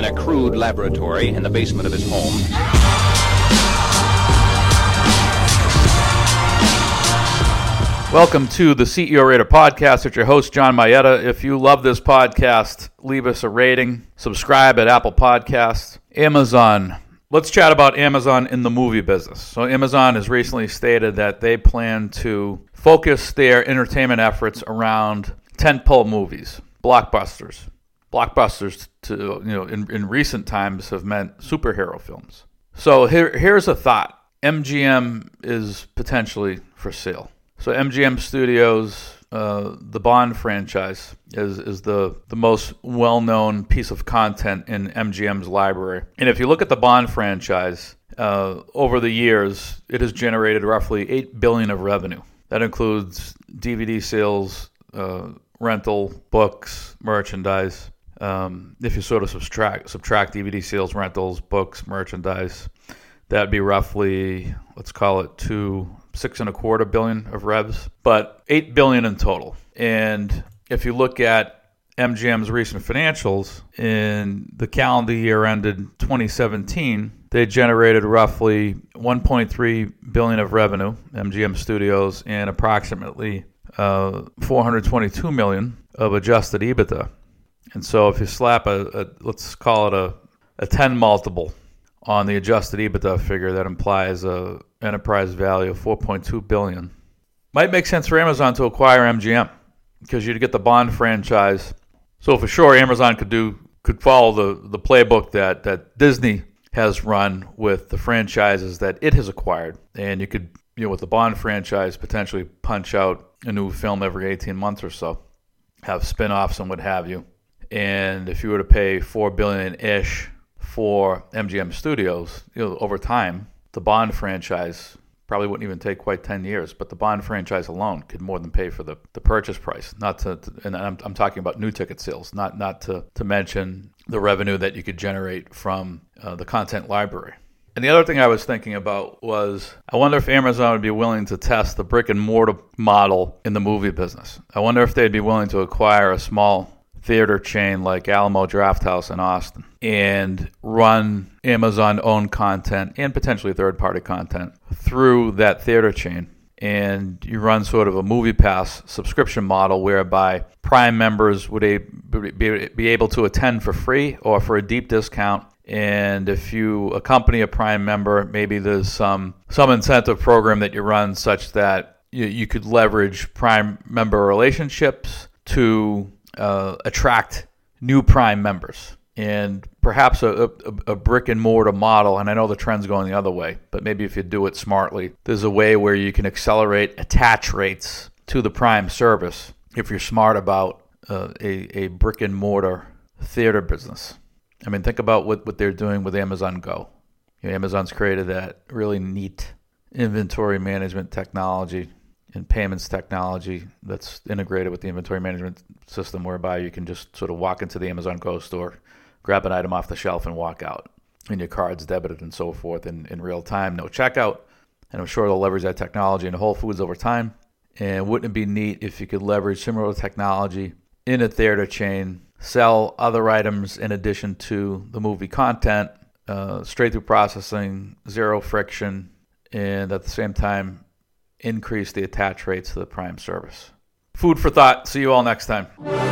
in a crude laboratory in the basement of his home. Welcome to the CEO Rater podcast. It's your host, John Mayetta. If you love this podcast, leave us a rating, subscribe at Apple Podcasts, Amazon. Let's chat about Amazon in the movie business. So, Amazon has recently stated that they plan to focus their entertainment efforts around tentpole movies, blockbusters. Blockbusters, to you know, in, in recent times have meant superhero films. So here, here's a thought: MGM is potentially for sale. So MGM Studios, uh, the Bond franchise, is is the the most well known piece of content in MGM's library. And if you look at the Bond franchise, uh, over the years, it has generated roughly eight billion of revenue. That includes DVD sales, uh, rental, books, merchandise. Um, if you sort of subtract subtract DVD sales, rentals, books, merchandise, that'd be roughly let's call it two six and a quarter billion of revs, but eight billion in total. And if you look at MGM's recent financials in the calendar year ended 2017, they generated roughly 1.3 billion of revenue, MGM Studios, and approximately uh, 422 million of adjusted EBITDA. And so if you slap a, a let's call it a, a 10 multiple on the adjusted EBITDA figure that implies a enterprise value of 4.2 billion. Might make sense for Amazon to acquire MGM because you'd get the Bond franchise. So for sure, Amazon could do could follow the the playbook that that Disney has run with the franchises that it has acquired, and you could you know with the Bond franchise potentially punch out a new film every 18 months or so, have spin-offs and what have you. And if you were to pay four billion ish for MGM Studios, you know, over time, the Bond franchise probably wouldn't even take quite 10 years, but the Bond franchise alone could more than pay for the, the purchase price. Not to, to and I'm, I'm talking about new ticket sales, not not to, to mention the revenue that you could generate from uh, the content library. And the other thing I was thinking about was I wonder if Amazon would be willing to test the brick and mortar model in the movie business. I wonder if they'd be willing to acquire a small theater chain like Alamo Drafthouse in Austin and run Amazon owned content and potentially third party content through that theater chain. And you run sort of a movie pass subscription model whereby Prime members would be able to attend for free or for a deep discount. And if you accompany a Prime member, maybe there's some some incentive program that you run such that you, you could leverage Prime member relationships to uh, attract new Prime members and perhaps a, a, a, brick and mortar model. And I know the trend's going the other way, but maybe if you do it smartly, there's a way where you can accelerate attach rates to the Prime service if you're smart about uh, a, a brick and mortar theater business. I mean, think about what, what they're doing with Amazon Go. You know, Amazon's created that really neat inventory management technology and payments technology that's integrated with the inventory management system, whereby you can just sort of walk into the Amazon Go store, grab an item off the shelf, and walk out, and your card's debited and so forth in, in real time, no checkout. And I'm sure they'll leverage that technology into Whole Foods over time. And wouldn't it be neat if you could leverage similar technology in a theater chain, sell other items in addition to the movie content, uh, straight through processing, zero friction, and at the same time increase the attach rates to the Prime service. Food for thought. See you all next time.